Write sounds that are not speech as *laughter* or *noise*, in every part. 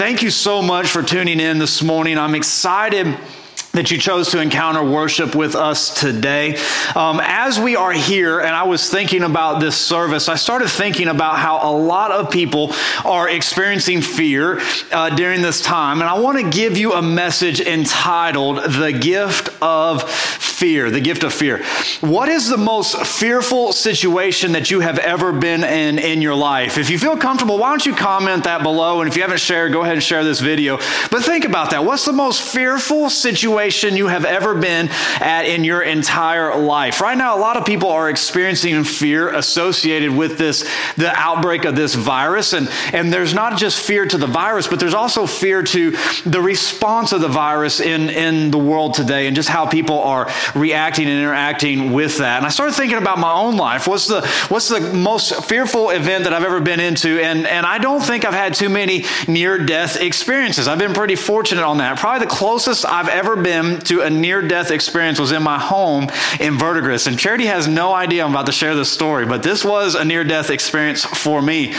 Thank you so much for tuning in this morning. I'm excited that you chose to encounter worship with us today. Um, as we are here, and I was thinking about this service, I started thinking about how a lot of people are experiencing fear uh, during this time. And I want to give you a message entitled The Gift of Fear. The Gift of Fear. What is the most fearful situation that you have ever been in in your life? If you feel comfortable, why don't you comment that below? And if you haven't shared, go ahead and share this video. But think about that. What's the most fearful situation? you have ever been at in your entire life. Right now, a lot of people are experiencing fear associated with this, the outbreak of this virus. And, and there's not just fear to the virus, but there's also fear to the response of the virus in, in the world today and just how people are reacting and interacting with that. And I started thinking about my own life. What's the, what's the most fearful event that I've ever been into? And, and I don't think I've had too many near death experiences. I've been pretty fortunate on that. Probably the closest I've ever been to a near death experience was in my home in Verdigris. And Charity has no idea I'm about to share this story, but this was a near death experience for me.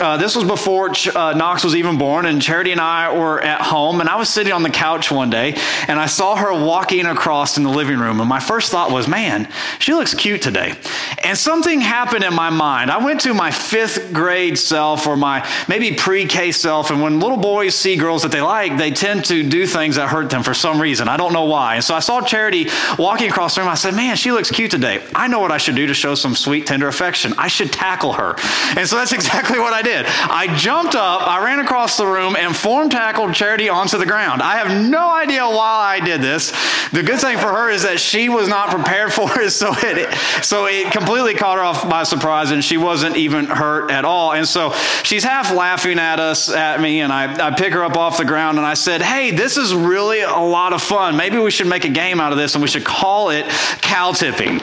Uh, this was before uh, Knox was even born, and Charity and I were at home, and I was sitting on the couch one day, and I saw her walking across in the living room. And my first thought was, man, she looks cute today. And something happened in my mind. I went to my fifth grade self or my maybe pre K self, and when little boys see girls that they like, they tend to do things that hurt them for some reason. I don't know why. And so I saw Charity walking across the room. I said, Man, she looks cute today. I know what I should do to show some sweet, tender affection. I should tackle her. And so that's *laughs* exactly what I did. I jumped up, I ran across the room, and form tackled Charity onto the ground. I have no idea why I did this. The good thing for her is that she was not prepared for it, so it, so it completely caught her off by surprise, and she wasn't even hurt at all. And so she's half laughing at us, at me, and I, I pick her up off the ground, and I said, Hey, this is really a lot of fun. Maybe we should make a game out of this and we should call it cow tipping.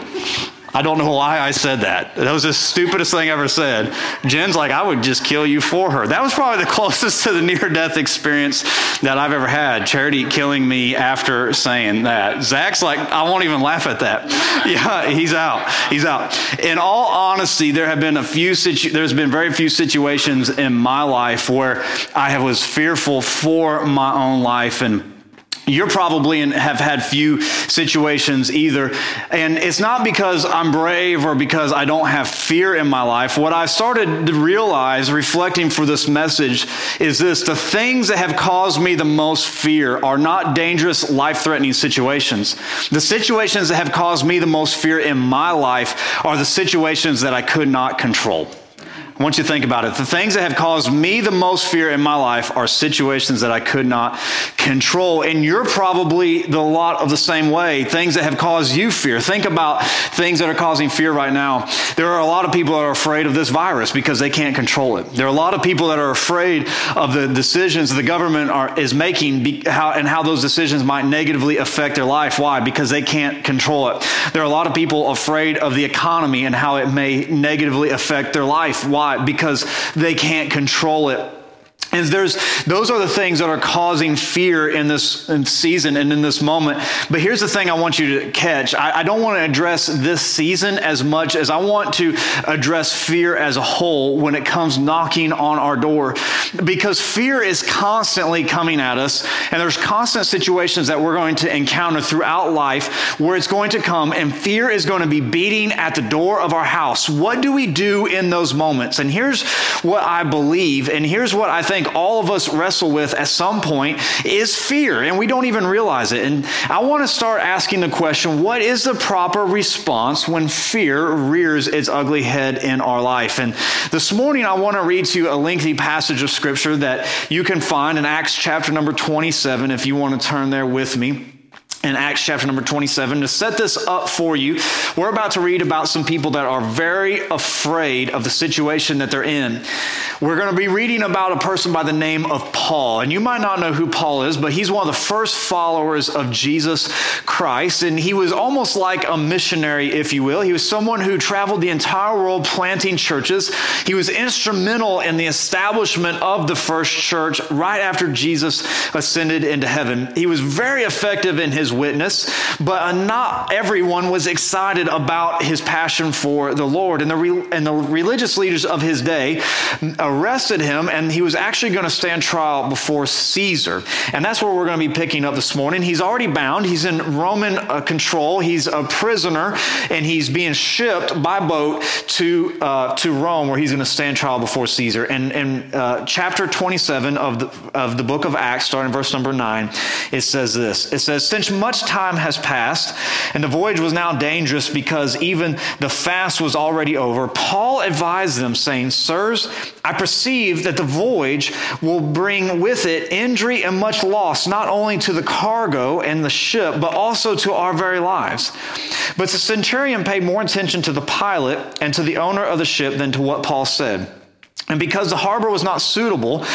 I don't know why I said that. That was the stupidest thing I ever said. Jen's like, I would just kill you for her. That was probably the *laughs* closest to the near death experience that I've ever had. Charity killing me after saying that. Zach's like, I won't even laugh at that. *laughs* Yeah, he's out. He's out. In all honesty, there have been a few, situ- there's been very few situations in my life where I was fearful for my own life and you're probably in, have had few situations either. And it's not because I'm brave or because I don't have fear in my life. What I've started to realize, reflecting for this message, is this the things that have caused me the most fear are not dangerous, life threatening situations. The situations that have caused me the most fear in my life are the situations that I could not control. I want you to think about it. The things that have caused me the most fear in my life are situations that I could not control. And you're probably the lot of the same way. Things that have caused you fear. Think about things that are causing fear right now. There are a lot of people that are afraid of this virus because they can't control it. There are a lot of people that are afraid of the decisions the government are, is making be, how, and how those decisions might negatively affect their life. Why? Because they can't control it. There are a lot of people afraid of the economy and how it may negatively affect their life. Why? Because they can't control it. And there's, those are the things that are causing fear in this season and in this moment. But here's the thing I want you to catch. I, I, don't want to address this season as much as I want to address fear as a whole when it comes knocking on our door. Because fear is constantly coming at us, and there's constant situations that we're going to encounter throughout life where it's going to come, and fear is going to be beating at the door of our house. What do we do in those moments? And here's what I believe, and here's what I think think all of us wrestle with at some point is fear, and we don't even realize it. And I want to start asking the question what is the proper response when fear rears its ugly head in our life? And this morning, I want to read to you a lengthy passage of scripture that you can find in Acts chapter number 27, if you want to turn there with me in Acts chapter number 27. To set this up for you, we're about to read about some people that are very afraid of the situation that they're in. We're going to be reading about a person by the name of Paul. And you might not know who Paul is, but he's one of the first followers of Jesus Christ. And he was almost like a missionary, if you will. He was someone who traveled the entire world planting churches. He was instrumental in the establishment of the first church right after Jesus ascended into heaven. He was very effective in his his witness, but not everyone was excited about his passion for the Lord. And the, re- and the religious leaders of his day arrested him, and he was actually going to stand trial before Caesar. And that's where we're going to be picking up this morning. He's already bound, he's in Roman uh, control, he's a prisoner, and he's being shipped by boat to, uh, to Rome, where he's going to stand trial before Caesar. And in uh, chapter 27 of the, of the book of Acts, starting verse number 9, it says this It says, Since much time has passed, and the voyage was now dangerous because even the fast was already over, Paul advised them, saying, Sirs, I perceive that the voyage will bring with it injury and much loss, not only to the cargo and the ship, but also to our very lives. But the centurion paid more attention to the pilot and to the owner of the ship than to what Paul said. And because the harbor was not suitable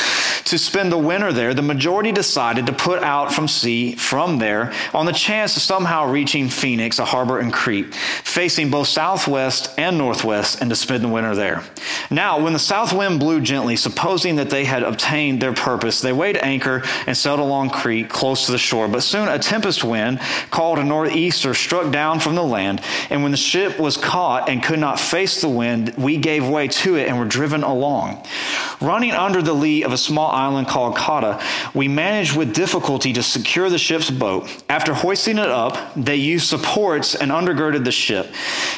to spend the winter there, the majority decided to put out from sea from there on the chance of somehow reaching Phoenix, a harbor in Crete, facing both southwest and northwest, and to spend the winter there. Now, when the south wind blew gently, supposing that they had obtained their purpose, they weighed anchor and sailed along Crete close to the shore. But soon a tempest wind called a northeaster struck down from the land, and when the ship was caught and could not face the wind, we gave way to it and were driven along. Running under the lee of a small island called Cauda, we managed with difficulty to secure the ship's boat. After hoisting it up, they used supports and undergirded the ship.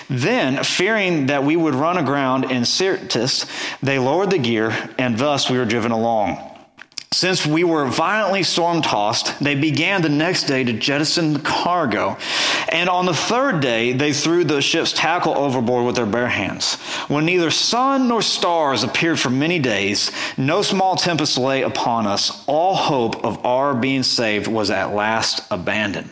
Then, fearing that we would run aground in Syrtis, they lowered the gear, and thus we were driven along. Since we were violently storm tossed, they began the next day to jettison the cargo. And on the third day, they threw the ship's tackle overboard with their bare hands. When neither sun nor stars appeared for many days, no small tempest lay upon us, all hope of our being saved was at last abandoned.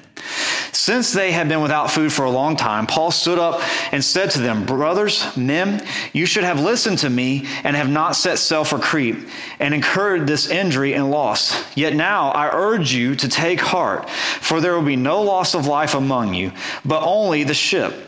Since they had been without food for a long time, Paul stood up and said to them, Brothers, men, you should have listened to me and have not set sail for Crete and incurred this injury and loss. Yet now I urge you to take heart, for there will be no loss of life among you, but only the ship.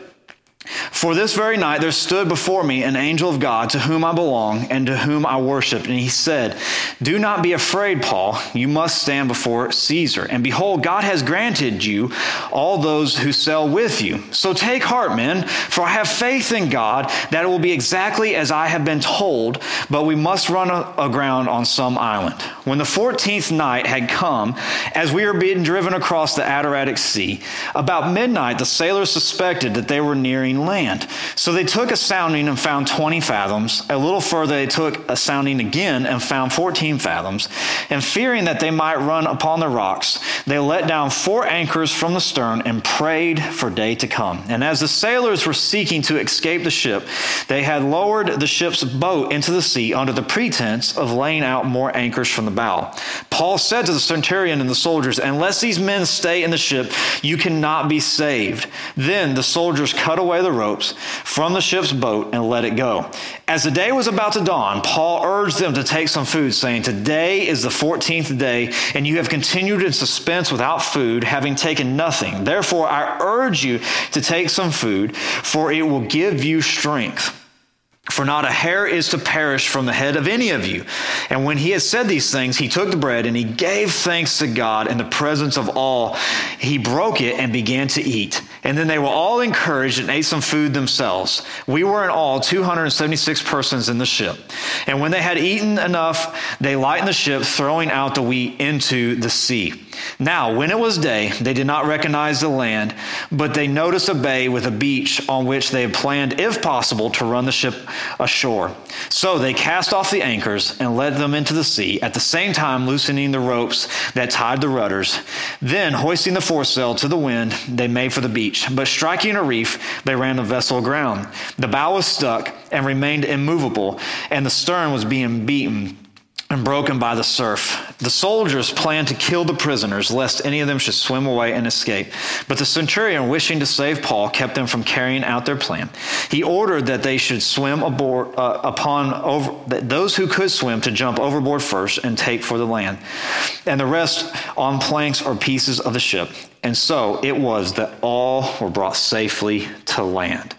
For this very night there stood before me an angel of God to whom I belong and to whom I worship. And he said, Do not be afraid, Paul. You must stand before Caesar. And behold, God has granted you all those who sail with you. So take heart, men, for I have faith in God that it will be exactly as I have been told, but we must run aground on some island. When the 14th night had come, as we were being driven across the Adriatic Sea, about midnight the sailors suspected that they were nearing land. So they took a sounding and found 20 fathoms. A little further, they took a sounding again and found 14 fathoms. And fearing that they might run upon the rocks, they let down four anchors from the stern and prayed for day to come. And as the sailors were seeking to escape the ship, they had lowered the ship's boat into the sea under the pretense of laying out more anchors from the bow. Paul said to the centurion and the soldiers, Unless these men stay in the ship, you cannot be saved. Then the soldiers cut away the the ropes from the ship's boat and let it go. As the day was about to dawn, Paul urged them to take some food, saying, Today is the 14th day, and you have continued in suspense without food, having taken nothing. Therefore, I urge you to take some food, for it will give you strength. For not a hair is to perish from the head of any of you. And when he had said these things, he took the bread and he gave thanks to God in the presence of all. He broke it and began to eat. And then they were all encouraged and ate some food themselves. We were in all 276 persons in the ship. And when they had eaten enough, they lightened the ship, throwing out the wheat into the sea. Now, when it was day, they did not recognize the land, but they noticed a bay with a beach on which they had planned, if possible, to run the ship ashore. So they cast off the anchors and led them into the sea, at the same time loosening the ropes that tied the rudders. Then, hoisting the foresail to the wind, they made for the beach. But striking a reef, they ran the vessel aground. The bow was stuck and remained immovable, and the stern was being beaten and broken by the surf. The soldiers planned to kill the prisoners, lest any of them should swim away and escape. But the centurion, wishing to save Paul, kept them from carrying out their plan. He ordered that they should swim aboard uh, upon over, those who could swim to jump overboard first and take for the land, and the rest on planks or pieces of the ship. And so it was that all were brought safely to land.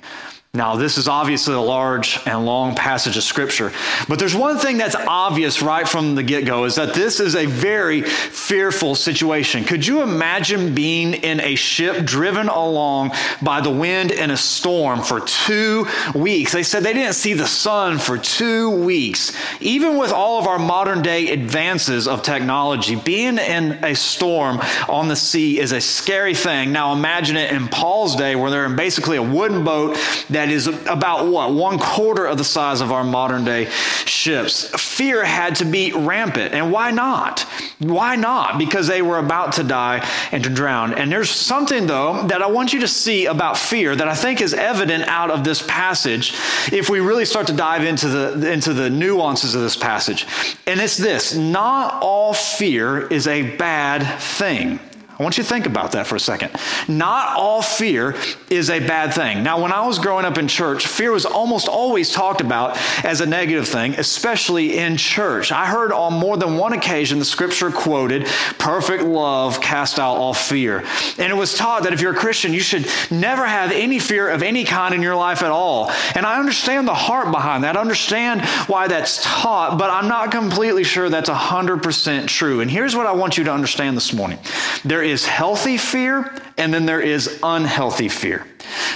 Now, this is obviously a large and long passage of scripture, but there's one thing that's obvious right from the get go is that this is a very fearful situation. Could you imagine being in a ship driven along by the wind in a storm for two weeks? They said they didn't see the sun for two weeks. Even with all of our modern day advances of technology, being in a storm on the sea is a scary thing. Now, imagine it in Paul's day where they're in basically a wooden boat that is about what? One quarter of the size of our modern day ships. Fear had to be rampant. And why not? Why not? Because they were about to die and to drown. And there's something, though, that I want you to see about fear that I think is evident out of this passage if we really start to dive into the, into the nuances of this passage. And it's this not all fear is a bad thing. I want you to think about that for a second. Not all fear is a bad thing. Now, when I was growing up in church, fear was almost always talked about as a negative thing, especially in church. I heard on more than one occasion the scripture quoted, perfect love cast out all fear. And it was taught that if you're a Christian, you should never have any fear of any kind in your life at all. And I understand the heart behind that. I understand why that's taught, but I'm not completely sure that's 100% true. And here's what I want you to understand this morning. There is healthy fear and then there is unhealthy fear.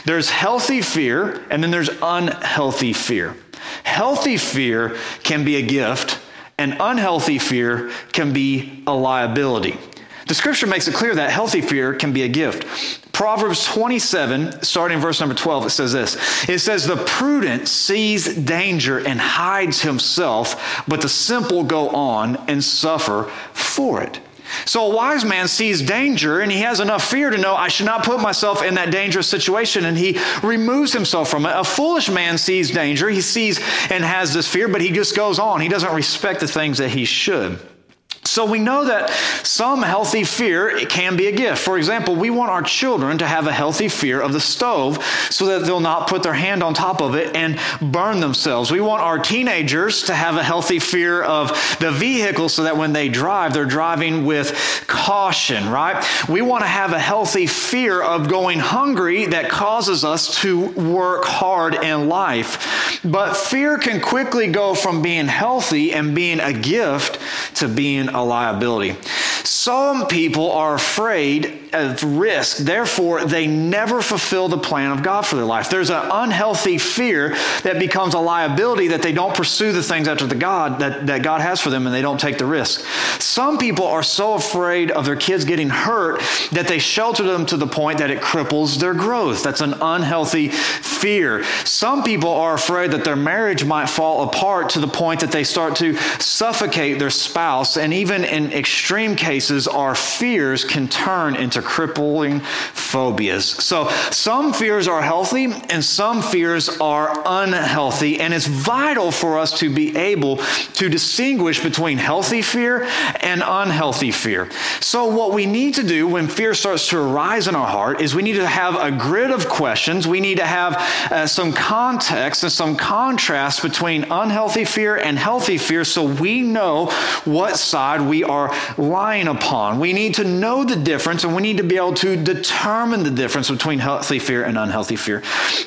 There's healthy fear and then there's unhealthy fear. Healthy fear can be a gift, and unhealthy fear can be a liability. The scripture makes it clear that healthy fear can be a gift. Proverbs 27, starting verse number 12, it says this It says, The prudent sees danger and hides himself, but the simple go on and suffer for it. So a wise man sees danger and he has enough fear to know I should not put myself in that dangerous situation and he removes himself from it. A foolish man sees danger, he sees and has this fear, but he just goes on. He doesn't respect the things that he should. So we know that some healthy fear can be a gift. For example, we want our children to have a healthy fear of the stove so that they'll not put their hand on top of it and burn themselves. We want our teenagers to have a healthy fear of the vehicle so that when they drive, they're driving with caution, right? We want to have a healthy fear of going hungry that causes us to work hard in life. But fear can quickly go from being healthy and being a gift to being a liability. Some people are afraid of risk, therefore, they never fulfill the plan of God for their life. There's an unhealthy fear that becomes a liability that they don't pursue the things after the God that, that God has for them and they don't take the risk. Some people are so afraid of their kids getting hurt that they shelter them to the point that it cripples their growth. That's an unhealthy fear. Some people are afraid that their marriage might fall apart to the point that they start to suffocate their spouse and even in extreme cases, our fears can turn into crippling phobias. So some fears are healthy and some fears are unhealthy. And it's vital for us to be able to distinguish between healthy fear and unhealthy fear. So, what we need to do when fear starts to arise in our heart is we need to have a grid of questions. We need to have uh, some context and some contrast between unhealthy fear and healthy fear so we know what side we are lying upon. We need to know the difference and we need to be able to determine the difference between healthy fear and unhealthy fear.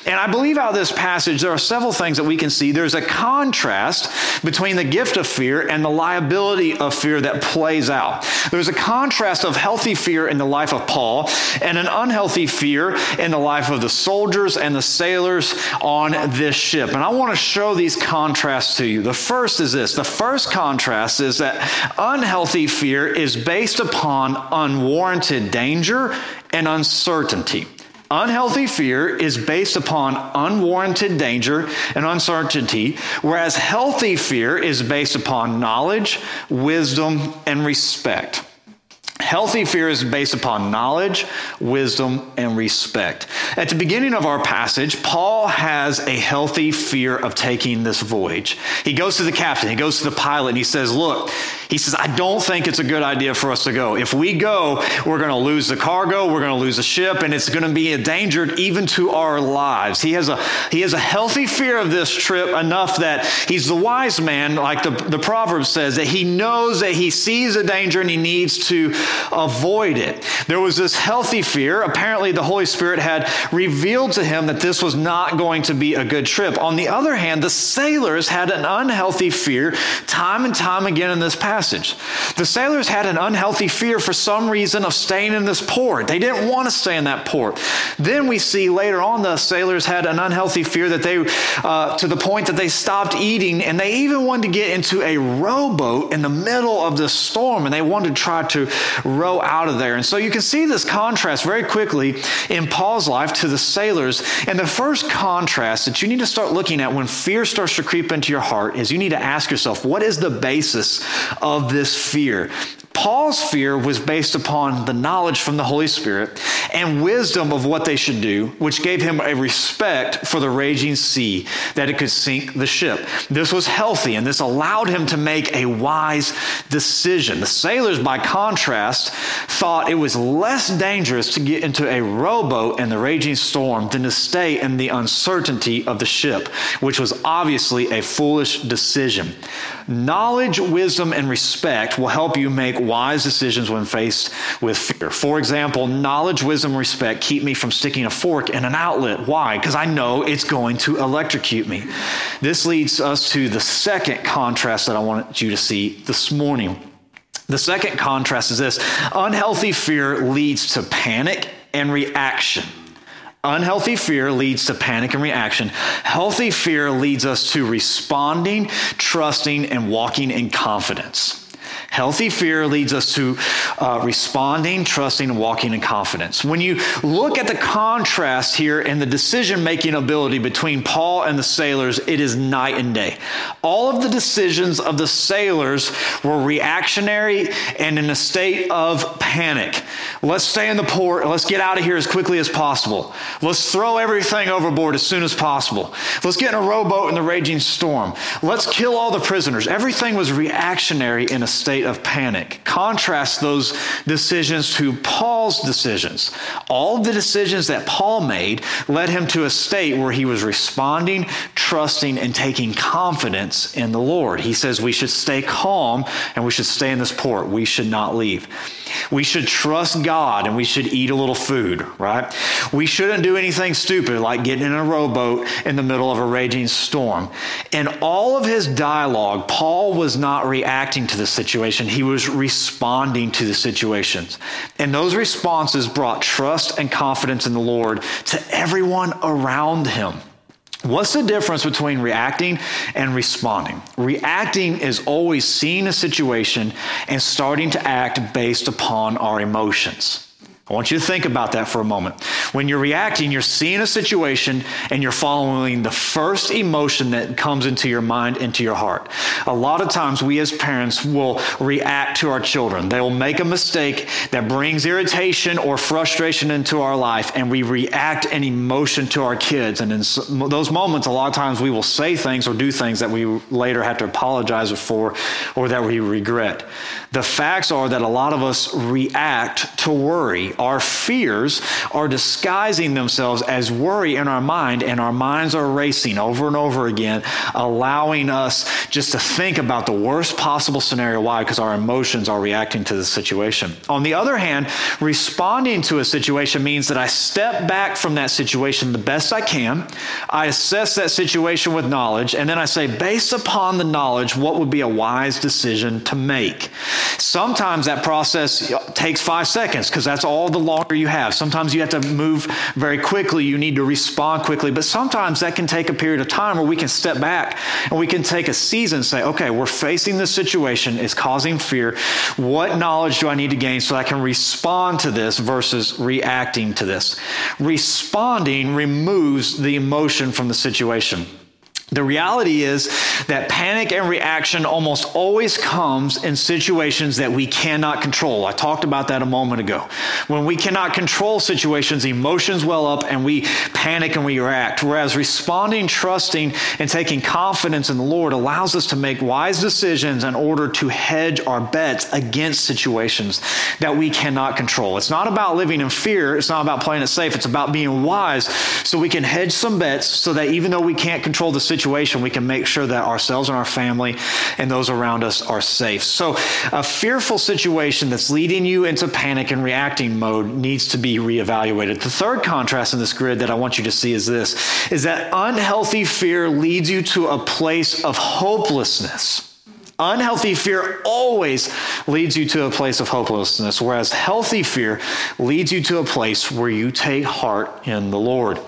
And I believe out of this passage, there are several things that we can see. There's a contrast between the gift of fear and the liability of fear that plays out. There's a contrast of healthy fear in the life of Paul and an unhealthy fear in the life of the soldiers and the sailors on this ship. And I want to show these contrasts to you. The first is this the first contrast is that unhealthy fear is based upon unwarranted danger and uncertainty. Unhealthy fear is based upon unwarranted danger and uncertainty, whereas healthy fear is based upon knowledge, wisdom, and respect. Healthy fear is based upon knowledge, wisdom, and respect. At the beginning of our passage, Paul has a healthy fear of taking this voyage. He goes to the captain, he goes to the pilot, and he says, Look, He says, I don't think it's a good idea for us to go. If we go, we're going to lose the cargo, we're going to lose the ship, and it's going to be endangered even to our lives. He has a, he has a healthy fear of this trip enough that he's the wise man, like the, the proverb says, that he knows that he sees a danger and he needs to avoid it. There was this healthy fear. Apparently, the Holy Spirit had revealed to him that this was not going to be a good trip. On the other hand, the sailors had an unhealthy fear time and time again in this passage. The sailors had an unhealthy fear for some reason of staying in this port. They didn't want to stay in that port. Then we see later on the sailors had an unhealthy fear that they, uh, to the point that they stopped eating and they even wanted to get into a rowboat in the middle of the storm and they wanted to try to row out of there. And so you can see this contrast very quickly in Paul's life to the sailors. And the first contrast that you need to start looking at when fear starts to creep into your heart is you need to ask yourself, what is the basis of this fear. Paul's fear was based upon the knowledge from the Holy Spirit and wisdom of what they should do, which gave him a respect for the raging sea that it could sink the ship. This was healthy and this allowed him to make a wise decision. The sailors, by contrast, thought it was less dangerous to get into a rowboat in the raging storm than to stay in the uncertainty of the ship, which was obviously a foolish decision. Knowledge, wisdom, and respect will help you make wise decisions when faced with fear. For example, knowledge, wisdom, respect keep me from sticking a fork in an outlet. Why? Because I know it's going to electrocute me. This leads us to the second contrast that I want you to see this morning. The second contrast is this unhealthy fear leads to panic and reaction. Unhealthy fear leads to panic and reaction. Healthy fear leads us to responding, trusting, and walking in confidence. Healthy fear leads us to uh, responding, trusting, and walking in confidence. When you look at the contrast here in the decision making ability between Paul and the sailors, it is night and day. All of the decisions of the sailors were reactionary and in a state of panic. Let's stay in the port. Let's get out of here as quickly as possible. Let's throw everything overboard as soon as possible. Let's get in a rowboat in the raging storm. Let's kill all the prisoners. Everything was reactionary in a state state of panic. Contrast those decisions to Paul's decisions. All the decisions that Paul made led him to a state where he was responding, trusting, and taking confidence in the Lord. He says we should stay calm and we should stay in this port. We should not leave. We should trust God and we should eat a little food, right? We shouldn't do anything stupid like getting in a rowboat in the middle of a raging storm. In all of his dialogue, Paul was not reacting to the situation he was responding to the situations. And those responses brought trust and confidence in the Lord to everyone around him. What's the difference between reacting and responding? Reacting is always seeing a situation and starting to act based upon our emotions. I want you to think about that for a moment. When you're reacting, you're seeing a situation and you're following the first emotion that comes into your mind, into your heart. A lot of times, we as parents will react to our children. They will make a mistake that brings irritation or frustration into our life, and we react in emotion to our kids. And in those moments, a lot of times we will say things or do things that we later have to apologize for or that we regret. The facts are that a lot of us react to worry our fears are disguising themselves as worry in our mind, and our minds are racing over and over again, allowing us just to think about the worst possible scenario. Why? Because our emotions are reacting to the situation. On the other hand, responding to a situation means that I step back from that situation the best I can. I assess that situation with knowledge, and then I say, based upon the knowledge, what would be a wise decision to make? Sometimes that process takes five seconds because that's all the longer you have. Sometimes you have to move very quickly, you need to respond quickly, but sometimes that can take a period of time where we can step back and we can take a season and say, okay, we're facing this situation, it's causing fear. What knowledge do I need to gain so I can respond to this versus reacting to this? Responding removes the emotion from the situation. The reality is that panic and reaction almost always comes in situations that we cannot control. I talked about that a moment ago. When we cannot control situations, emotions well up and we panic and we react. Whereas responding, trusting, and taking confidence in the Lord allows us to make wise decisions in order to hedge our bets against situations that we cannot control. It's not about living in fear, it's not about playing it safe, it's about being wise so we can hedge some bets so that even though we can't control the situation, situation, we can make sure that ourselves and our family and those around us are safe. So, a fearful situation that's leading you into panic and reacting mode needs to be reevaluated. The third contrast in this grid that I want you to see is this is that unhealthy fear leads you to a place of hopelessness. Unhealthy fear always leads you to a place of hopelessness, whereas healthy fear leads you to a place where you take heart in the Lord.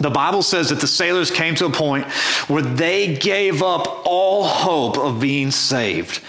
The Bible says that the sailors came to a point where they gave up all hope of being saved.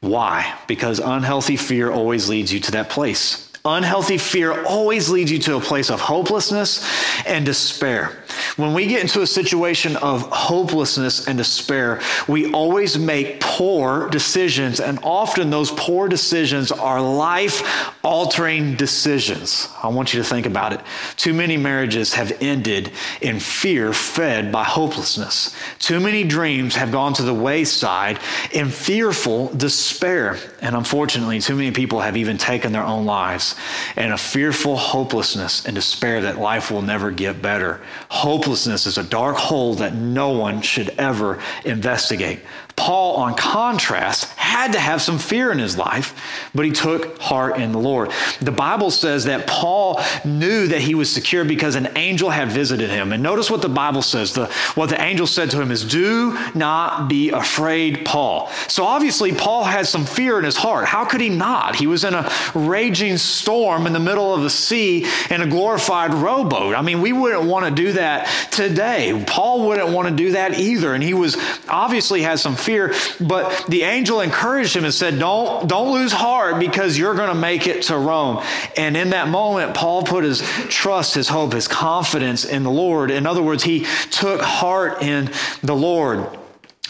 Why? Because unhealthy fear always leads you to that place. Unhealthy fear always leads you to a place of hopelessness and despair. When we get into a situation of hopelessness and despair, we always make poor decisions, and often those poor decisions are life altering decisions. I want you to think about it. Too many marriages have ended in fear fed by hopelessness. Too many dreams have gone to the wayside in fearful despair. And unfortunately, too many people have even taken their own lives in a fearful hopelessness and despair that life will never get better. Hopelessness is a dark hole that no one should ever investigate. Paul, on contrast, had to have some fear in his life, but he took heart in the Lord. The Bible says that Paul knew that he was secure because an angel had visited him. And notice what the Bible says. The, what the angel said to him is, Do not be afraid, Paul. So obviously, Paul had some fear in his heart. How could he not? He was in a raging storm in the middle of the sea in a glorified rowboat. I mean, we wouldn't want to do that today. Paul wouldn't want to do that either. And he was obviously had some fear, but the angel encouraged him and said, Don't, don't lose heart because you're going to make it to Rome. And in that moment, Paul put his trust, his hope, his confidence in the Lord. In other words, he took heart in the Lord.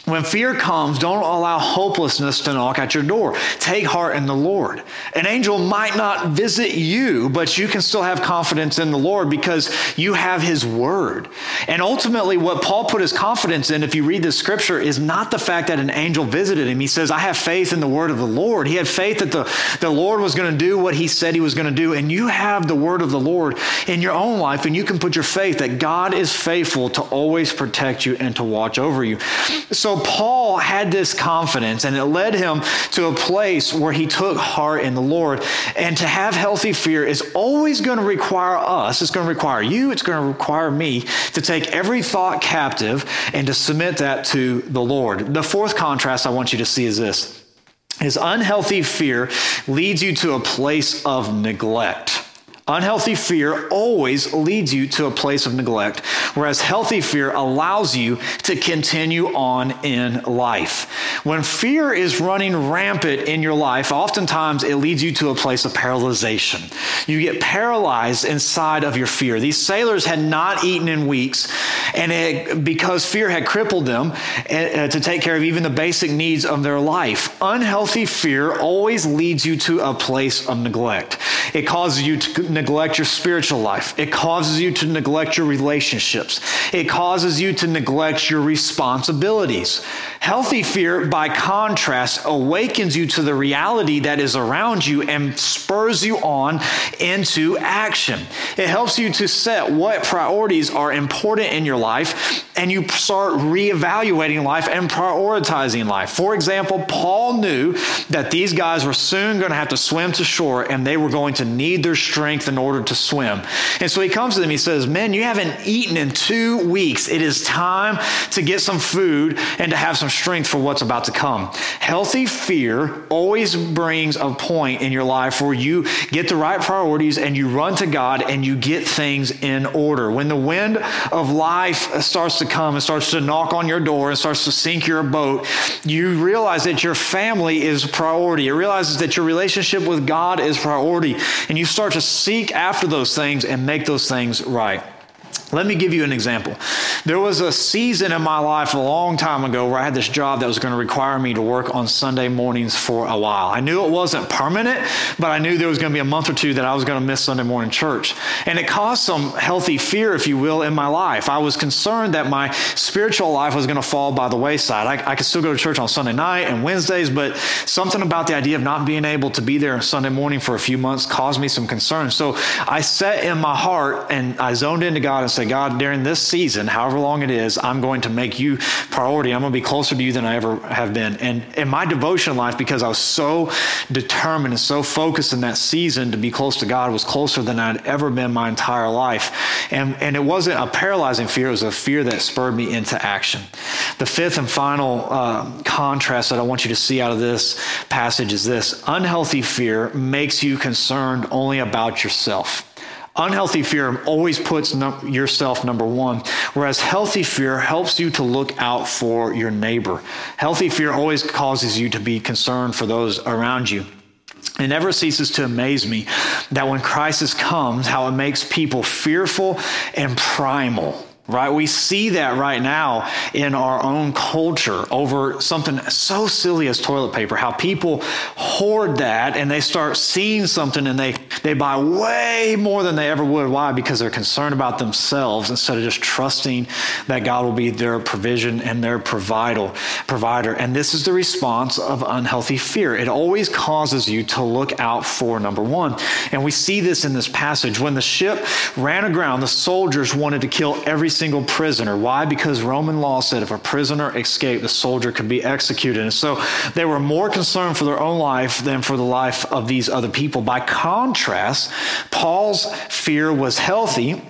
When fear comes, don't allow hopelessness to knock at your door. Take heart in the Lord. An angel might not visit you, but you can still have confidence in the Lord because you have his word. And ultimately, what Paul put his confidence in, if you read this scripture, is not the fact that an angel visited him. He says, I have faith in the word of the Lord. He had faith that the, the Lord was going to do what he said he was going to do. And you have the word of the Lord in your own life, and you can put your faith that God is faithful to always protect you and to watch over you. So Paul had this confidence, and it led him to a place where he took heart in the Lord. And to have healthy fear is always going to require us, it's going to require you, it's going to require me to take every thought captive and to submit that to the Lord. The fourth contrast I want you to see is this is unhealthy fear leads you to a place of neglect. Unhealthy fear always leads you to a place of neglect, whereas healthy fear allows you to continue on in life. When fear is running rampant in your life, oftentimes it leads you to a place of paralyzation. You get paralyzed inside of your fear. These sailors had not eaten in weeks, and it, because fear had crippled them uh, to take care of even the basic needs of their life. Unhealthy fear always leads you to a place of neglect. It causes you to neglect your spiritual life. It causes you to neglect your relationships. It causes you to neglect your responsibilities. Healthy fear, by contrast, awakens you to the reality that is around you and spurs you on into action. It helps you to set what priorities are important in your life and you start reevaluating life and prioritizing life. For example, Paul knew that these guys were soon going to have to swim to shore and they were going to need their strength in order to swim. And so he comes to them, he says, Men, you haven't eaten in two weeks. It is time to get some food and to have some strength for what's about to come. Healthy fear always brings a point in your life where you get the right priorities and you run to God and you get things in order. When the wind of life starts to come and starts to knock on your door and starts to sink your boat, you realize that your family is priority. It realizes that your relationship with God is priority. And you start to seek after those things and make those things right. Let me give you an example. There was a season in my life a long time ago where I had this job that was going to require me to work on Sunday mornings for a while. I knew it wasn't permanent, but I knew there was going to be a month or two that I was going to miss Sunday morning church. And it caused some healthy fear, if you will, in my life. I was concerned that my spiritual life was going to fall by the wayside. I, I could still go to church on Sunday night and Wednesdays, but something about the idea of not being able to be there on Sunday morning for a few months caused me some concern. So I set in my heart and I zoned into God and said, say, God, during this season, however long it is, I'm going to make you priority. I'm going to be closer to you than I ever have been. And in my devotion life, because I was so determined and so focused in that season to be close to God, was closer than I'd ever been my entire life. And, and it wasn't a paralyzing fear, it was a fear that spurred me into action. The fifth and final uh, contrast that I want you to see out of this passage is this unhealthy fear makes you concerned only about yourself. Unhealthy fear always puts yourself number one, whereas healthy fear helps you to look out for your neighbor. Healthy fear always causes you to be concerned for those around you. It never ceases to amaze me that when crisis comes, how it makes people fearful and primal right? We see that right now in our own culture over something so silly as toilet paper, how people hoard that and they start seeing something and they, they buy way more than they ever would. Why? Because they're concerned about themselves instead of just trusting that God will be their provision and their provider. provider. And this is the response of unhealthy fear. It always causes you to look out for number one. And we see this in this passage. When the ship ran aground, the soldiers wanted to kill every single prisoner. Why? Because Roman law said if a prisoner escaped, the soldier could be executed. And so they were more concerned for their own life than for the life of these other people. By contrast, Paul's fear was healthy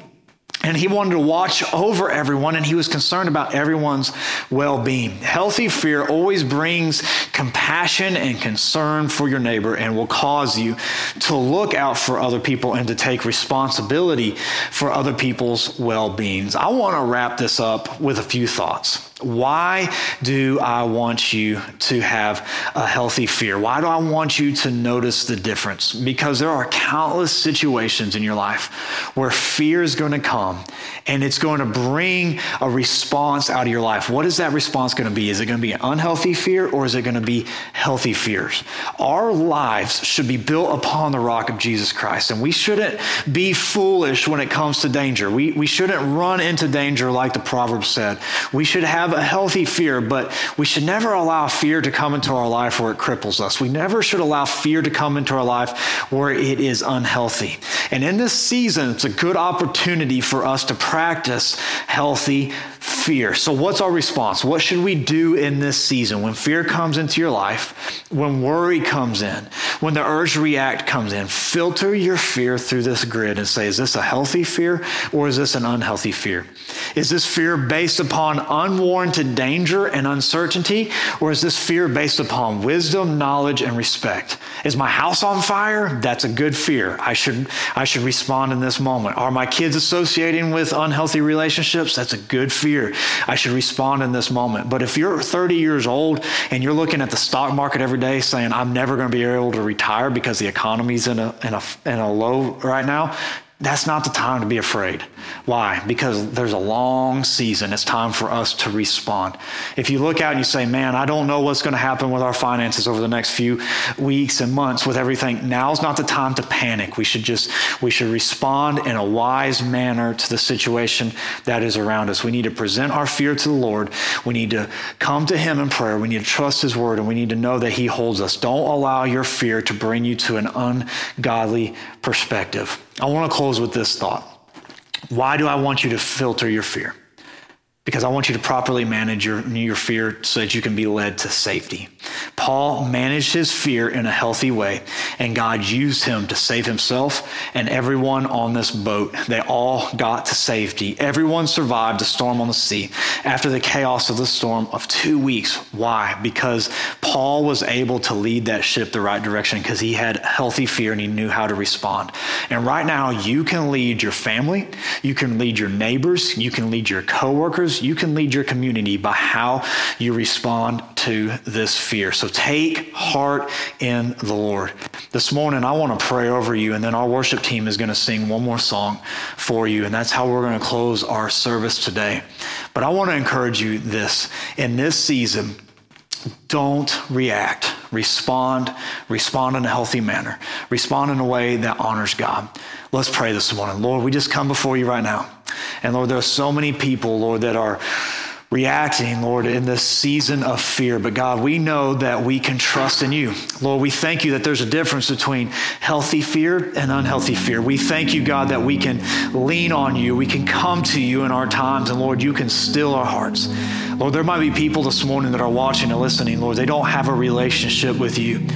and he wanted to watch over everyone and he was concerned about everyone's well being. Healthy fear always brings compassion and concern for your neighbor and will cause you to look out for other people and to take responsibility for other people's well beings. I want to wrap this up with a few thoughts. Why do I want you to have a healthy fear? Why do I want you to notice the difference? Because there are countless situations in your life where fear is going to come and it's going to bring a response out of your life. What is that response going to be? Is it going to be an unhealthy fear or is it going to be healthy fears? Our lives should be built upon the rock of Jesus Christ, and we shouldn't be foolish when it comes to danger. We, we shouldn't run into danger like the proverb said. We should have a healthy fear, but we should never allow fear to come into our life where it cripples us. We never should allow fear to come into our life where it is unhealthy. And in this season, it's a good opportunity for us to practice healthy fear. So, what's our response? What should we do in this season when fear comes into your life, when worry comes in, when the urge to react comes in? Filter your fear through this grid and say, is this a healthy fear or is this an unhealthy fear? Is this fear based upon unwarranted danger and uncertainty, or is this fear based upon wisdom, knowledge, and respect? Is my house on fire? That's a good fear. I should, I should respond in this moment. Are my kids associating with unhealthy relationships? That's a good fear. I should respond in this moment. But if you're 30 years old and you're looking at the stock market every day saying, I'm never going to be able to retire because the economy's in a, in a, in a low right now, that's not the time to be afraid. Why? Because there's a long season. It's time for us to respond. If you look out and you say, man, I don't know what's going to happen with our finances over the next few weeks and months with everything, now's not the time to panic. We should just, we should respond in a wise manner to the situation that is around us. We need to present our fear to the Lord. We need to come to Him in prayer. We need to trust His word and we need to know that He holds us. Don't allow your fear to bring you to an ungodly perspective. I want to close with this thought. Why do I want you to filter your fear? Because I want you to properly manage your, your fear so that you can be led to safety. Paul managed his fear in a healthy way, and God used him to save himself and everyone on this boat. They all got to safety. Everyone survived the storm on the sea after the chaos of the storm of two weeks. Why? Because Paul was able to lead that ship the right direction because he had healthy fear and he knew how to respond. And right now, you can lead your family, you can lead your neighbors, you can lead your coworkers you can lead your community by how you respond to this fear. So take heart in the Lord. This morning, I want to pray over you, and then our worship team is going to sing one more song for you, and that's how we're going to close our service today. But I want to encourage you this in this season, don't react. Respond. Respond in a healthy manner. Respond in a way that honors God. Let's pray this morning. Lord, we just come before you right now. And Lord, there are so many people, Lord, that are reacting, Lord, in this season of fear. But God, we know that we can trust in you. Lord, we thank you that there's a difference between healthy fear and unhealthy fear. We thank you, God, that we can lean on you. We can come to you in our times. And Lord, you can still our hearts. Lord, there might be people this morning that are watching and listening, Lord, they don't have a relationship with you.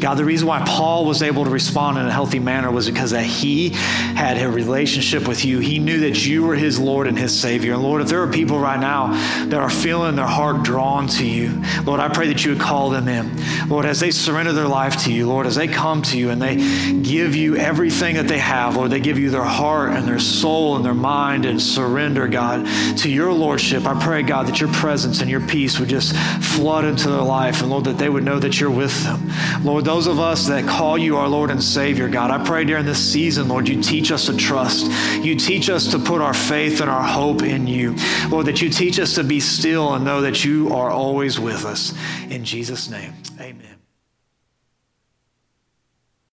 God, the reason why Paul was able to respond in a healthy manner was because that he had a relationship with you. He knew that you were his Lord and his Savior. And Lord, if there are people right now that are feeling their heart drawn to you, Lord, I pray that you would call them in. Lord, as they surrender their life to you, Lord, as they come to you and they give you everything that they have, Lord, they give you their heart and their soul and their mind and surrender, God, to your Lordship. I pray, God, that your presence and your peace would just flood into their life. And Lord, that they would know that you're with them. Lord, those of us that call you our Lord and Savior, God, I pray during this season, Lord, you teach us to trust. You teach us to put our faith and our hope in you. Lord, that you teach us to be still and know that you are always with us. In Jesus' name, amen.